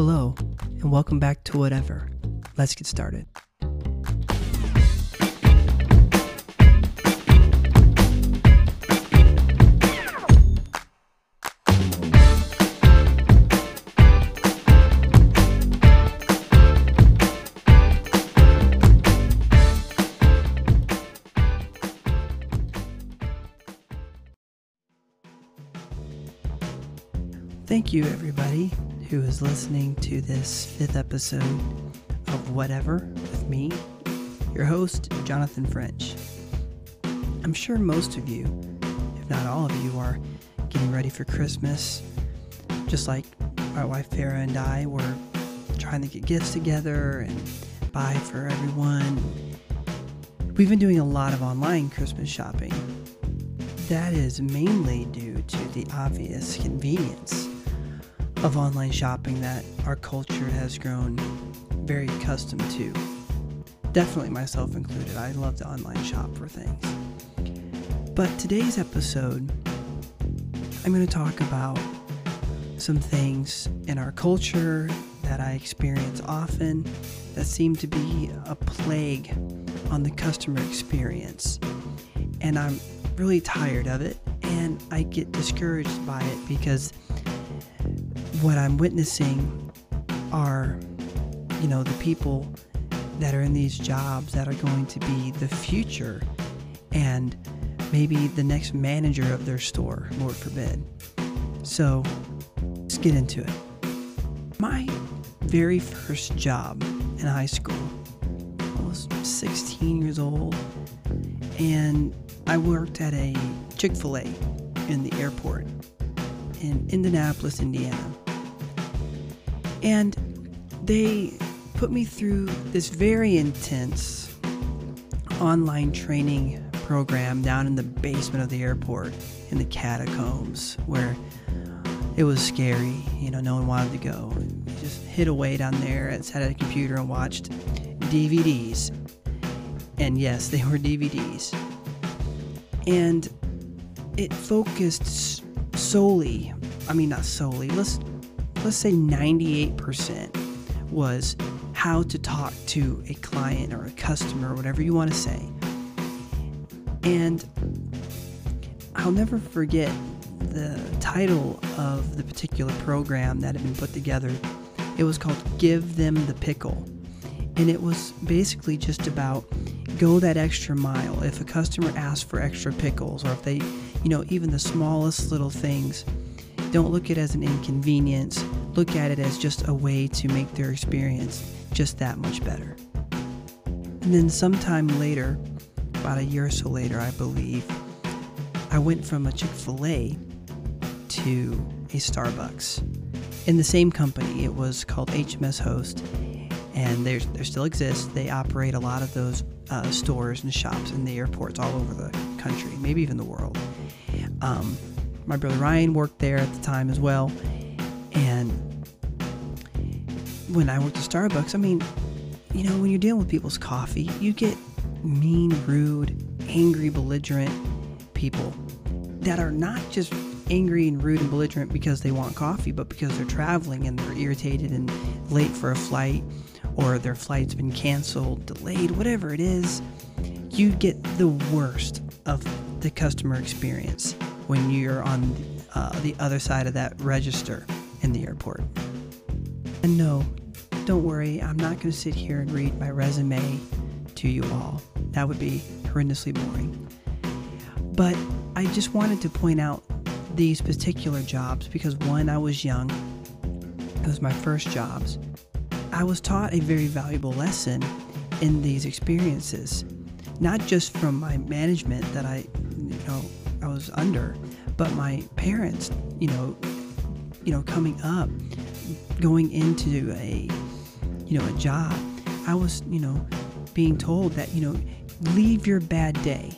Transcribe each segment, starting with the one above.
Hello, and welcome back to Whatever. Let's get started. Thank you, everybody who is listening to this fifth episode of Whatever with me, your host, Jonathan French. I'm sure most of you, if not all of you, are getting ready for Christmas, just like my wife Farah and I were trying to get gifts together and buy for everyone. We've been doing a lot of online Christmas shopping. That is mainly due to the obvious convenience of online shopping that our culture has grown very accustomed to. Definitely myself included. I love to online shop for things. But today's episode, I'm going to talk about some things in our culture that I experience often that seem to be a plague on the customer experience. And I'm really tired of it and I get discouraged by it because what I'm witnessing are, you know, the people that are in these jobs that are going to be the future and maybe the next manager of their store, Lord forbid. So let's get into it. My very first job in high school, I was 16 years old, and I worked at a Chick fil A in the airport in Indianapolis, Indiana. And they put me through this very intense online training program down in the basement of the airport in the catacombs where it was scary. You know, no one wanted to go. We just hid away down there and sat at a computer and watched DVDs. And yes, they were DVDs. And it focused solely, I mean, not solely, let's let's say 98% was how to talk to a client or a customer, whatever you want to say. And I'll never forget the title of the particular program that had been put together. It was called Give Them the Pickle. And it was basically just about go that extra mile. If a customer asks for extra pickles, or if they, you know, even the smallest little things, don't look at it as an inconvenience. Look at it as just a way to make their experience just that much better. And then sometime later, about a year or so later, I believe, I went from a Chick fil A to a Starbucks. In the same company, it was called HMS Host, and there still exist. They operate a lot of those uh, stores and shops in the airports all over the country, maybe even the world. Um, my brother Ryan worked there at the time as well. And when I worked at Starbucks, I mean, you know, when you're dealing with people's coffee, you get mean, rude, angry, belligerent people that are not just angry and rude and belligerent because they want coffee, but because they're traveling and they're irritated and late for a flight or their flight's been canceled, delayed, whatever it is. You get the worst of the customer experience when you're on uh, the other side of that register in the airport. And no, don't worry, I'm not going to sit here and read my resume to you all. That would be horrendously boring. But I just wanted to point out these particular jobs because one, I was young, it was my first jobs. I was taught a very valuable lesson in these experiences, not just from my management that I, you know, Under, but my parents, you know, you know, coming up, going into a, you know, a job, I was, you know, being told that, you know, leave your bad day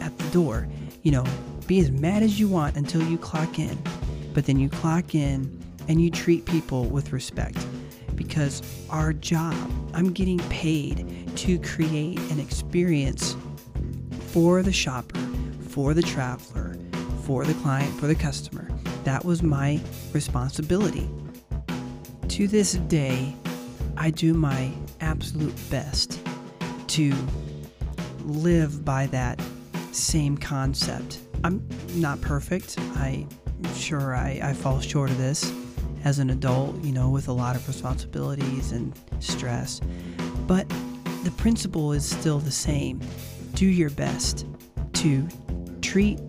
at the door. You know, be as mad as you want until you clock in, but then you clock in and you treat people with respect because our job, I'm getting paid to create an experience for the shopper for the traveler, for the client, for the customer. That was my responsibility. to this day, I do my absolute best to live by that same concept. I'm not perfect. I'm sure I, I fall short of this as an adult, you know, with a lot of responsibilities and stress. But the principle is still the same. Do your best to treat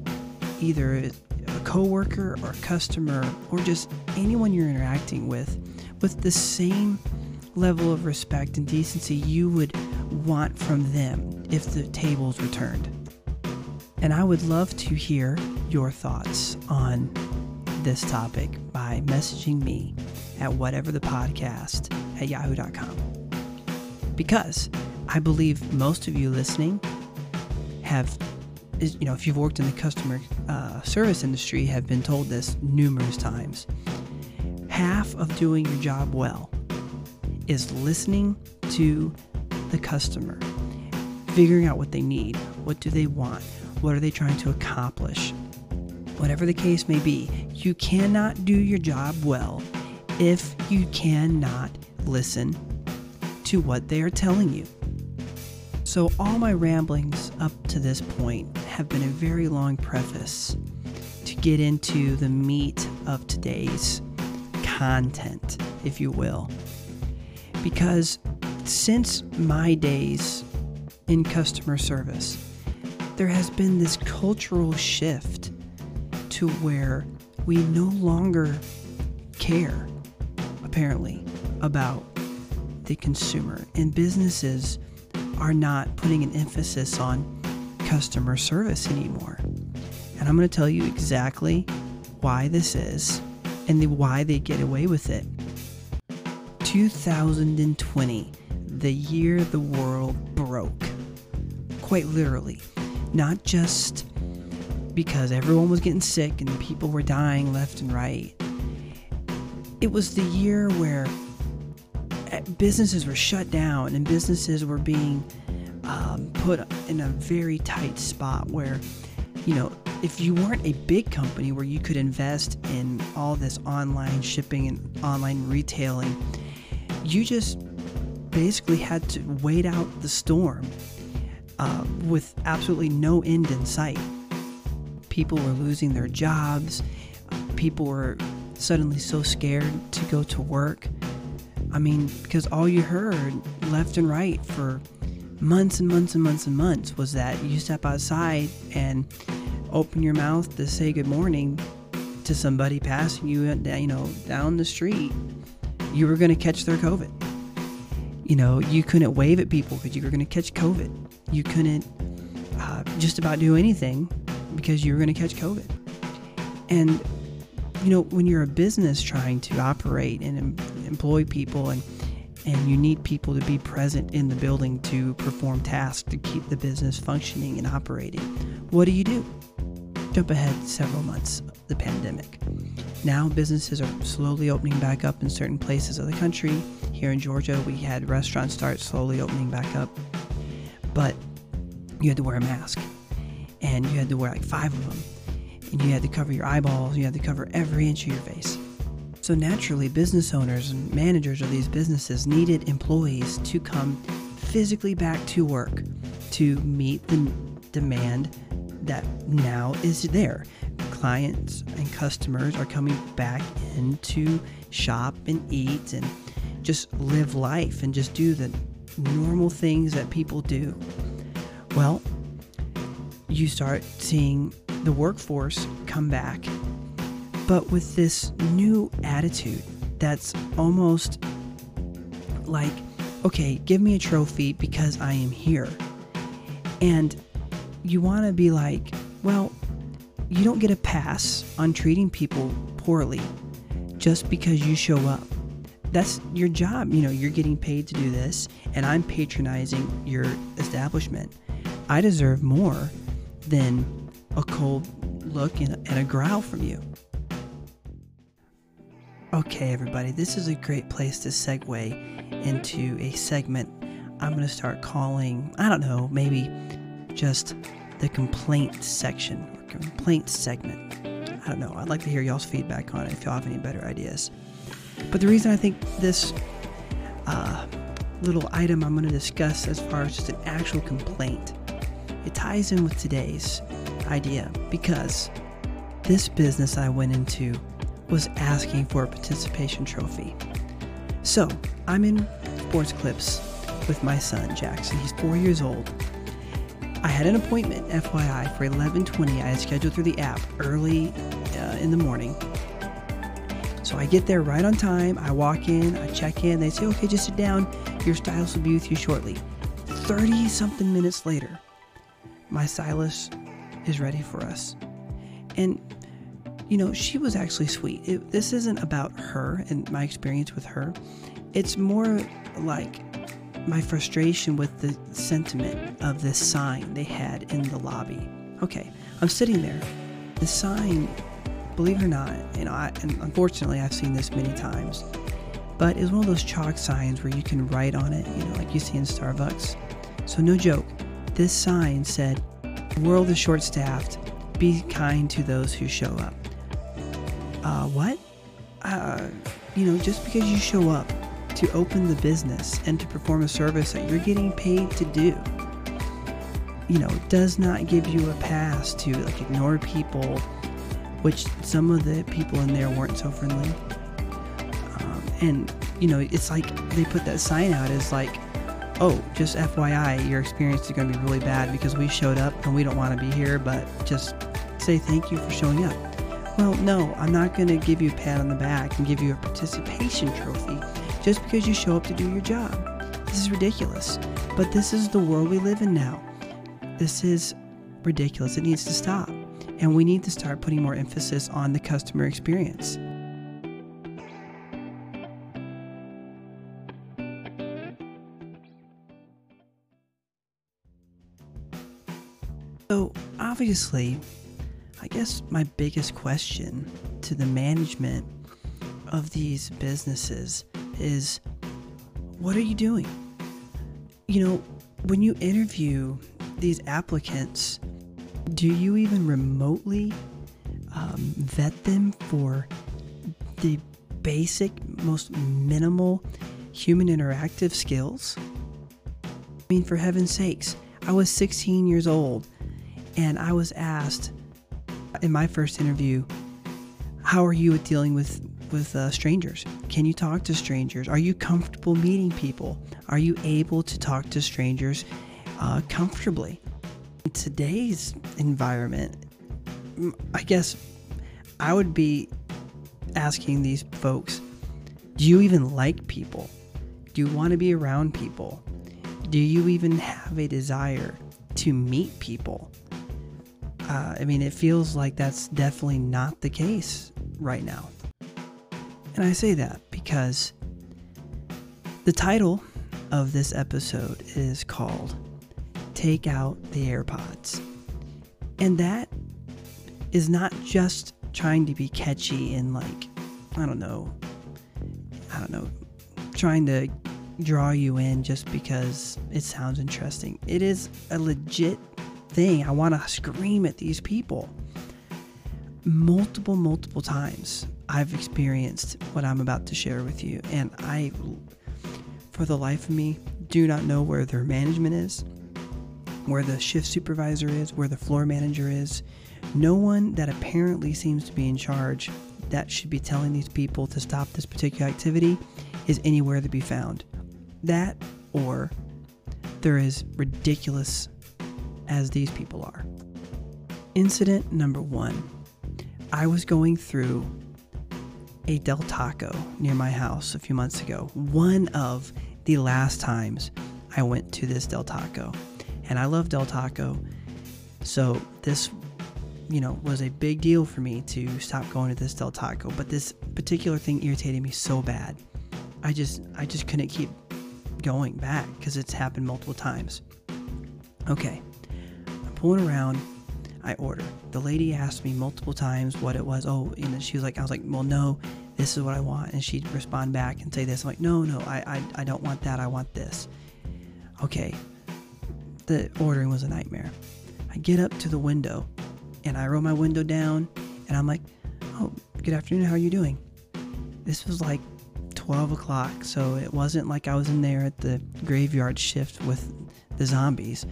either a coworker or a customer or just anyone you're interacting with with the same level of respect and decency you would want from them if the tables were turned. And I would love to hear your thoughts on this topic by messaging me at whatever the podcast at yahoo.com. Because I believe most of you listening have, you know, if you've worked in the customer uh, service industry, have been told this numerous times. Half of doing your job well is listening to the customer, figuring out what they need, what do they want, what are they trying to accomplish. Whatever the case may be, you cannot do your job well if you cannot listen to what they are telling you. So, all my ramblings up to this point have been a very long preface to get into the meat of today's content, if you will. Because since my days in customer service, there has been this cultural shift to where we no longer care, apparently, about the consumer. And businesses are not putting an emphasis on customer service anymore. And I'm going to tell you exactly why this is and the, why they get away with it. 2020, the year the world broke. Quite literally not just because everyone was getting sick and people were dying left and right. It was the year where eh, businesses were shut down and businesses were being um, put in a very tight spot where, you know, if you weren't a big company where you could invest in all this online shipping and online retailing, you just basically had to wait out the storm uh, with absolutely no end in sight. People were losing their jobs. People were suddenly so scared to go to work. I mean, because all you heard left and right for months and months and months and months was that you step outside and open your mouth to say good morning to somebody passing you, you know, down the street, you were going to catch their COVID. You know, you couldn't wave at people because you were going to catch COVID you couldn't uh, just about do anything because you were going to catch COVID. And, you know, when you're a business trying to operate and em- employ people and and you need people to be present in the building to perform tasks to keep the business functioning and operating. What do you do? Jump ahead several months, the pandemic. Now businesses are slowly opening back up in certain places of the country. Here in Georgia, we had restaurants start slowly opening back up but you had to wear a mask and you had to wear like five of them and you had to cover your eyeballs you had to cover every inch of your face so naturally business owners and managers of these businesses needed employees to come physically back to work to meet the demand that now is there. Clients and customers are coming back in to shop and eat and just live life and just do the normal things that people do, well, you start seeing the workforce come back, but with this new attitude that's almost like, okay, give me a trophy because I am here. And you want to be like, well, you don't get a pass on treating people poorly just because you show up that's your job. You know, you're getting paid to do this, and I'm patronizing your establishment. I deserve more than a cold look and, a growl from you. Okay, everybody, this is a great place to segue into a segment I'm going to start calling, I don't know, maybe just the complaint section or complaint segment. I don't know. I'd like to hear y'all's feedback on it if y'all have any better ideas. But the reason I think this uh, little item I'm going to discuss as far as just an actual complaint, it ties in with today's idea because this business I went into was asking for a participation trophy. So I'm in sports clips with my son Jackson. He's four years old. I had an appointment, FYI, for 11:20. I had scheduled through the app early uh, in the morning. So I get there right on time. I walk in, I check in. They say, "Okay, just sit down. Your stylist will be with you shortly." 30 something minutes later, my stylist is ready for us. And you know, she was actually sweet. It, this isn't about her and my experience with her. It's more like my frustration with the sentiment of this sign they had in the lobby. Okay, I'm sitting there. The sign, believe it or not, know, I, and unfortunately I've seen this many times, but it's one of those chalk signs where you can write on it, you know, like you see in Starbucks. So no joke, this sign said, "The world is short-staffed. Be kind to those who show up." Uh, what? Uh, you know, just because you show up to open the business and to perform a service that you're getting paid to do, you know, does not give you a pass to like ignore people, which some of the people in there weren't so friendly. Um, and you know, it's like they put that sign out as like, oh, just FYI, your experience is going to be really bad because we showed up and we don't want to be here, but just say thank you for showing up. Well, no, I'm not going to give you a pat on the back and give you a participation trophy just because you show up to do your job. This is ridiculous. But this is the world we live in now. This is ridiculous. It needs to stop. And we need to start putting more emphasis on the customer experience. So, obviously, I guess my biggest question to the management of these businesses is what are you doing? You know, when you interview these applicants, do you even remotely um, vet them for the basic, most minimal human interactive skills? I mean, for heaven's sakes, I was 16 years old and I was asked in my first interview, how are you at dealing with with uh, strangers? Can you talk to strangers? Are you comfortable meeting people? Are you able to talk to strangers uh, comfortably? In today's environment, I guess I would be asking these folks do you even like people? Do you want to be around people? Do you even have a desire to meet people? Uh, I mean, it feels like that's definitely not the case right now. And I say that because the title of this episode is called Take Out the AirPods. And that is not just trying to be catchy and like, I don't know, I don't know, trying to draw you in just because it sounds interesting. It is a legit thing. I want to scream at these people. Multiple, multiple times, I've experienced what I'm about to share with you, and I, for the life of me, do not know where their management is, where the shift supervisor is, where the floor manager is. No one that apparently seems to be in charge that should be telling these people to stop this particular activity is anywhere to be found. That or they're ridiculous as these people are. Incident number one I was going through a Del Taco near my house a few months ago. One of the last times I went to this Del Taco. And I love Del Taco. So this, you know, was a big deal for me to stop going to this Del Taco. But this particular thing irritated me so bad. I just I just couldn't keep going back because it's happened multiple times. Okay pulling around. I order. The lady asked me multiple times what it was. Oh, and she was like, I was like, well, no, this is what I want. And she'd respond back and say this. I'm like, no, no, I, I, I don't want that. I want this. Okay. The ordering was a nightmare. I get up to the window and I roll my window down and I'm like, oh, good afternoon. How are you doing? This was like 12 o'clock, so it wasn't like I was in there at the graveyard shift with the zombies.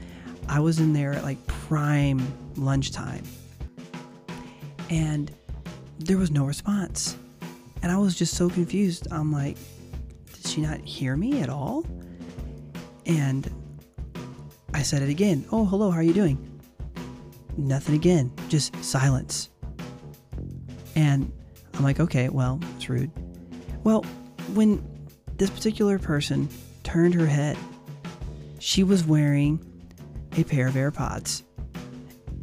I was in there at like prime lunchtime. And there was no response. And I was just so confused. I'm like, did she not hear me at all? And I said it again. Oh, hello, how are you doing? Nothing again, just silence. And I'm like, okay, well, it's rude. Well, when this particular person turned her head, she was wearing a pair of AirPods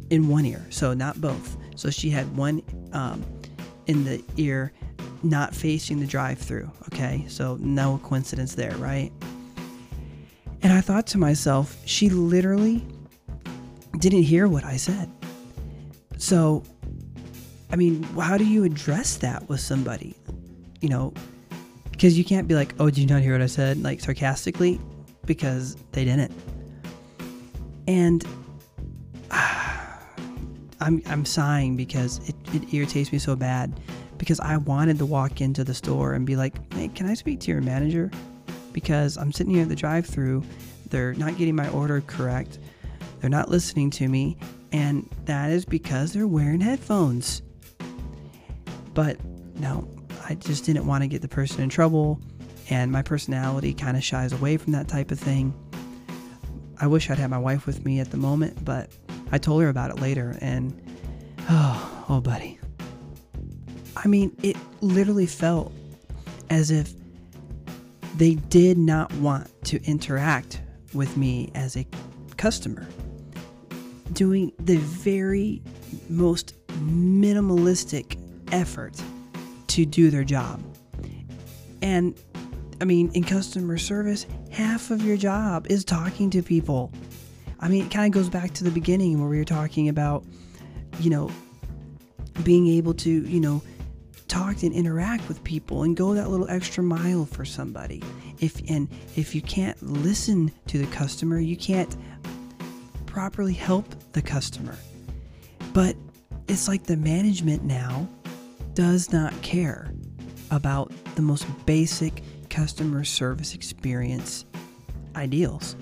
in one ear, so not both. So she had one um, in the ear not facing the drive through. Okay, so no coincidence there, right? And I thought to myself, she literally didn't hear what I said. So, I mean, how do you address that with somebody? You know, because you can't be like, oh, did you not hear what I said? Like sarcastically, because they didn't. And I'm, I'm sighing because it, it irritates me so bad because I wanted to walk into the store and be like, hey, can I speak to your manager? Because I'm sitting here at the drive through, they're not getting my order correct, they're not listening to me, and that is because they're wearing headphones. But no, I just didn't want to get the person in trouble, and my personality kind of shies away from that type of thing. I wish I'd had my wife with me at the moment, but I told her about it later, and oh, oh, buddy. I mean, it literally felt as if they did not want to interact with me as a customer. Doing the very most minimalistic effort to do their job. And I mean, in customer service, half of your job is talking to people. I mean, it kind of goes back to the beginning where we were talking about, you know, being able to, you know, talk and interact with people and go that little extra mile for somebody. If and if you can't listen to the customer, you can't properly help the customer. But it's like the management now does not care about the most basic customer service experience ideals.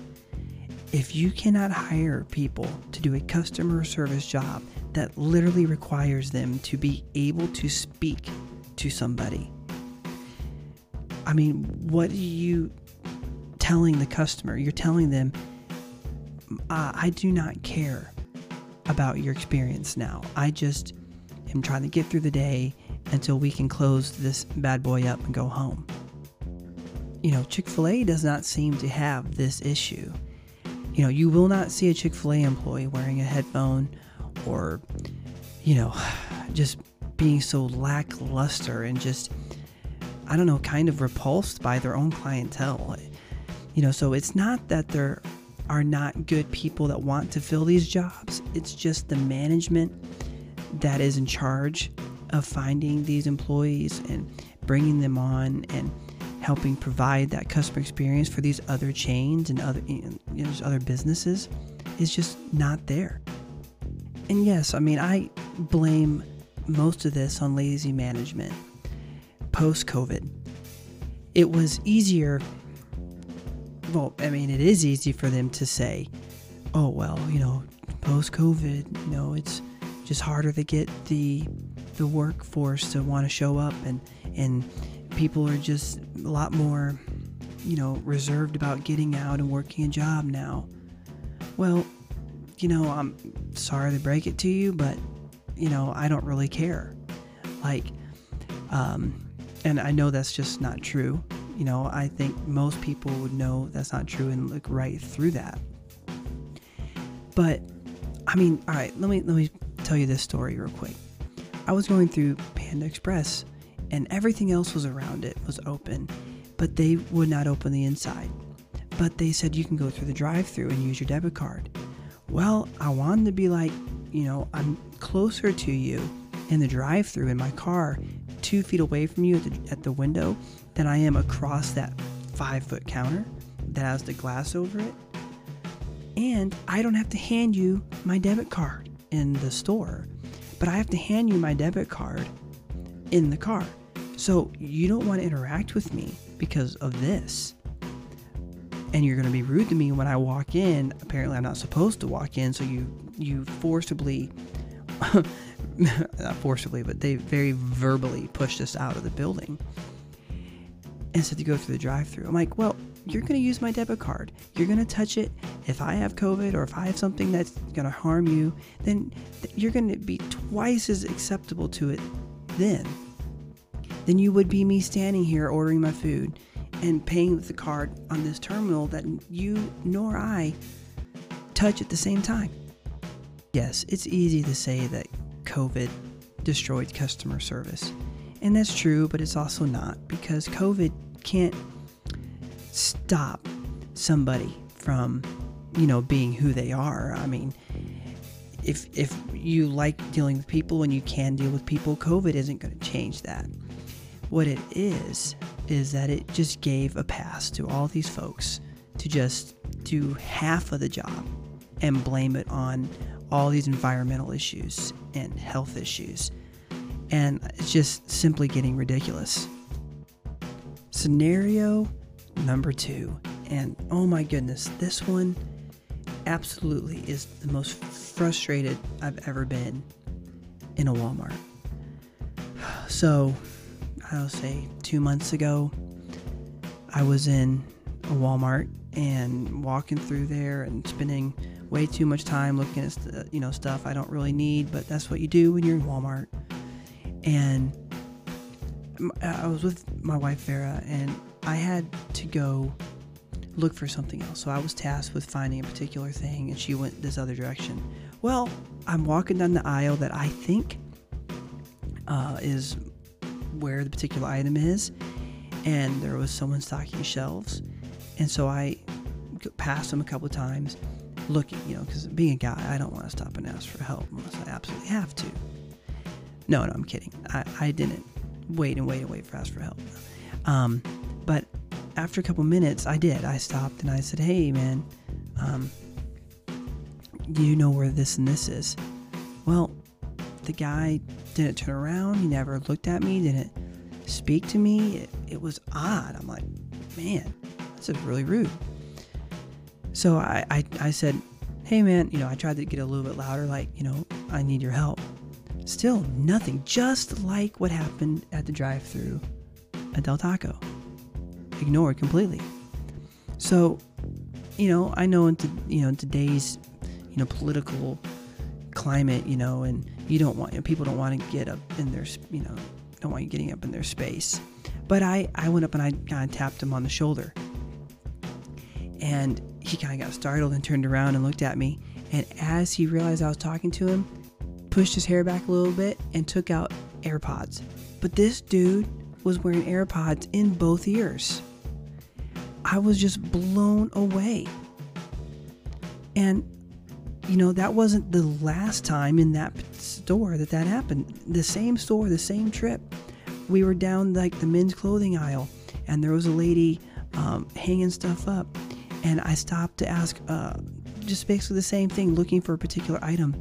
If you cannot hire people to do a customer service job that literally requires them to be able to speak to somebody, I mean, what are you telling the customer? You're telling them, I do not care about your experience now. I just am trying to get through the day until we can close this bad boy up and go home. You know, Chick fil A does not seem to have this issue. You know, you will not see a Chick fil A employee wearing a headphone or, you know, just being so lackluster and just, I don't know, kind of repulsed by their own clientele. You know, so it's not that there are not good people that want to fill these jobs, it's just the management that is in charge of finding these employees and bringing them on and helping provide that customer experience for these other chains and other you know, other businesses is just not there. And yes, I mean I blame most of this on lazy management post COVID. It was easier well, I mean it is easy for them to say, "Oh, well, you know, post COVID, you know, it's just harder to get the the workforce to want to show up and and people are just a lot more you know reserved about getting out and working a job now. Well you know i'm sorry to break it to you but you know i don't really care. Like um and i know that's just not true. You know i think most people would know that's not true and look right through that. But i mean all right let me let me tell you this story real quick. I was going through Panda Express and everything else was around it was open, but they would not open the inside. But they said you can go through the drive through and use your debit card. Well, I wanted to be like, you know, I'm closer to you in the drive through in my car, two feet away from you at the, at the window, than I am across that five foot counter that has the glass over it. And I don't have to hand you my debit card in the store but I have to hand you my debit card in the car. So you don't want to interact with me because of this. And you're going to be rude to me when I walk in. Apparently, I'm not supposed to walk in, so you you forcibly not forcibly, but they very verbally pushed us out of the building and said to go through the drive-through. I'm like, well, you're going to use my debit card. You're going to touch it. If I have COVID or if I have something that's going to harm you, then you're going to be twice as acceptable to it then than you would be me standing here ordering my food and paying with the card on this terminal that you nor I touch at the same time. Yes, it's easy to say that COVID destroyed customer service. And that's true, but it's also not because COVID can't stop somebody from, you know, being who they are. I mean, if if you like dealing with people and you can deal with people, COVID isn't going to change that. What it is is that it just gave a pass to all these folks to just do half of the job and blame it on all these environmental issues and health issues. And it's just simply getting ridiculous. Scenario number two. And oh my goodness, this one absolutely is the most frustrated I've ever been in a Walmart. So, I'll say two months ago, I was in a Walmart and walking through there and spending way too much time looking at you know stuff I don't really need, but that's what you do when you're in Walmart. And I was with my wife Vera, and I had to go look for something else. So I was tasked with finding a particular thing, and she went this other direction. Well, I'm walking down the aisle that I think uh, is where the particular item is, and there was someone stocking shelves, and so I passed them a couple of times, looking, you know, because being a guy, I don't want to stop and ask for help unless I absolutely have to. No, no, I'm kidding. I, I didn't wait and wait and wait for ask for help. Um, but after a couple minutes, I did. I stopped and I said, "Hey, man, um, do you know where this and this is?" Well, the guy didn't turn around. He never looked at me. Didn't speak to me. It, it was odd. I'm like, man, this is really rude. So I, I, I said, hey man, you know, I tried to get a little bit louder, like, you know, I need your help. Still nothing, just like what happened at the drive through at Del Taco. Ignored completely. So, you know, I know in, to, you know, in today's, you know, political climate, you know, and you don't want, you know, people don't want to get up in their, you know, don't want you getting up in their space. But I, I went up and I kind of tapped him on the shoulder. And he kind of got startled and turned around and looked at me. And as he realized I was talking to him, pushed his hair back a little bit and took out AirPods. But this dude was wearing AirPods in both ears. I was just blown away. And, you know, that wasn't the last time in that store that that happened. The same store, the same trip. We were down like the men's clothing aisle, and there was a lady um, hanging stuff up. And I stopped to ask, uh, just basically the same thing, looking for a particular item.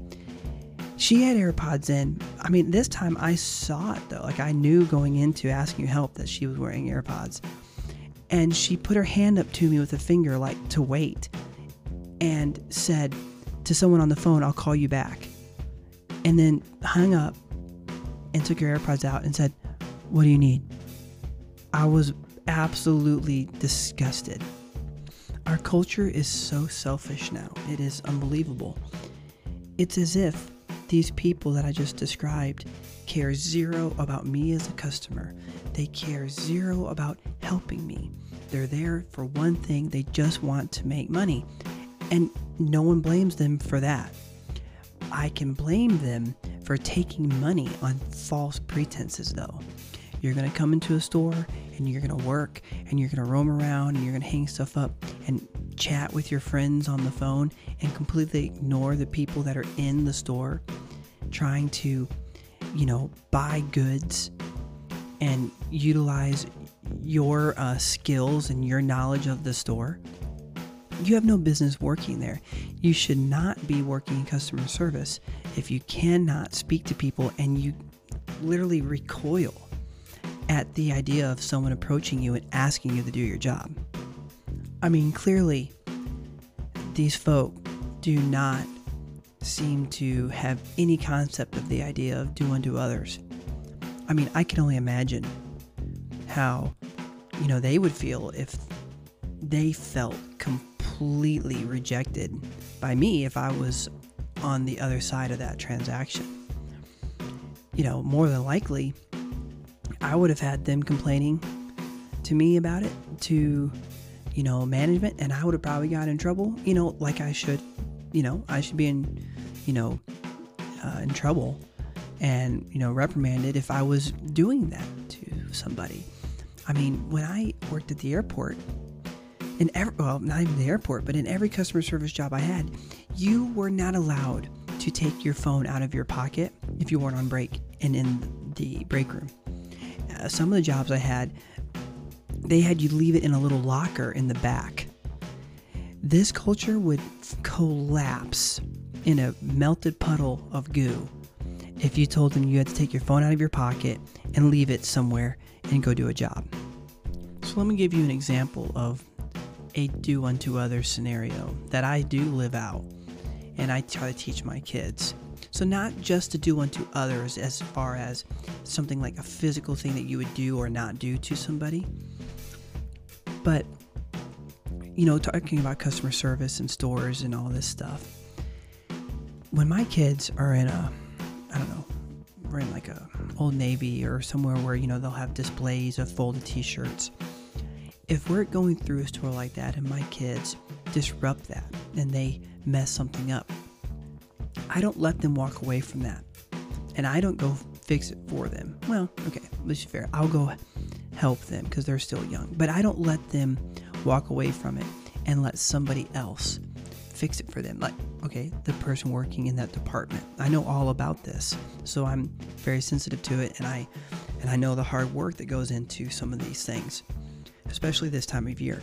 She had AirPods in. I mean, this time I saw it though. Like I knew going into asking help that she was wearing AirPods. And she put her hand up to me with a finger, like to wait, and said to someone on the phone, I'll call you back. And then hung up and took your AirPods out and said, What do you need? I was absolutely disgusted. Our culture is so selfish now. It is unbelievable. It's as if these people that I just described care zero about me as a customer. They care zero about helping me. They're there for one thing, they just want to make money. And no one blames them for that. I can blame them for taking money on false pretenses, though. You're going to come into a store and you're going to work and you're going to roam around and you're going to hang stuff up and chat with your friends on the phone and completely ignore the people that are in the store trying to, you know, buy goods and utilize your uh, skills and your knowledge of the store. You have no business working there. You should not be working in customer service if you cannot speak to people and you literally recoil at the idea of someone approaching you and asking you to do your job. I mean, clearly, these folk do not seem to have any concept of the idea of do unto others. I mean, I can only imagine how, you know, they would feel if they felt completely rejected by me if I was on the other side of that transaction. You know, more than likely, I would have had them complaining to me about it to, you know, management, and I would have probably got in trouble, you know, like I should, you know, I should be in, you know, uh, in trouble and, you know, reprimanded if I was doing that to somebody. I mean, when I worked at the airport, in every, well, not even the airport, but in every customer service job I had, you were not allowed to take your phone out of your pocket if you weren't on break and in the break room. Uh, some of the jobs I had, they had you leave it in a little locker in the back. This culture would collapse in a melted puddle of goo if you told them you had to take your phone out of your pocket and leave it somewhere and go do a job. So, let me give you an example of a do unto others scenario that I do live out and I try to teach my kids. So, not just to do unto others as far as something like a physical thing that you would do or not do to somebody, but, you know, talking about customer service and stores and all this stuff. When my kids are in a, I don't know, we're in like a Old Navy or somewhere where, you know, they'll have displays of folded t shirts. If we're going through a store like that and my kids disrupt that and they mess something up. I don't let them walk away from that. And I don't go fix it for them. Well, okay, let's be fair. I'll go help them because they're still young. But I don't let them walk away from it and let somebody else fix it for them. Like, okay, the person working in that department. I know all about this. So I'm very sensitive to it and I and I know the hard work that goes into some of these things, especially this time of year.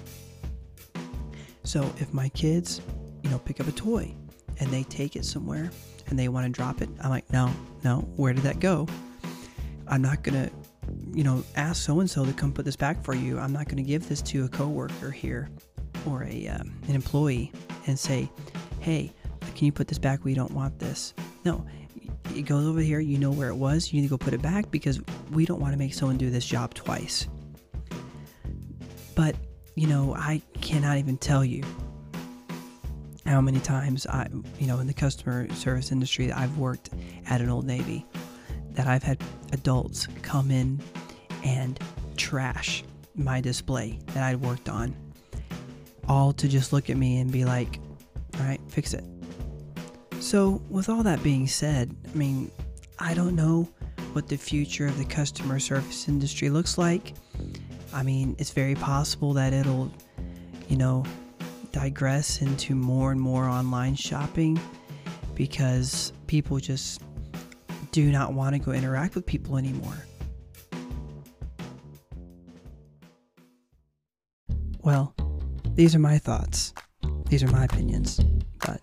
So if my kids you know, pick up a toy and they take it somewhere and they want to drop it. I'm like, no, no, where did that go? I'm not to, you know, ask so and so to come put this back for you. I'm not to give this to a coworker here or a um, an employee and say, hey, can you put this back? We don't want this. No, it goes over here. You know where it was. You need to go put it back because we don't want to make someone do this job twice. But, you know, I cannot even tell you how many times I, you know, in the customer service industry I've worked at an Old Navy, that I've had adults come in and trash my display that I'd worked on, all to just look at me and be like, all right, fix it. So, with all that being said, I mean, I don't know what the future of the customer service industry looks like. I mean, it's very possible that it'll, you know, digress into more and more online shopping because people just do not want to go interact with people anymore. Well, these are my thoughts. These are my opinions. But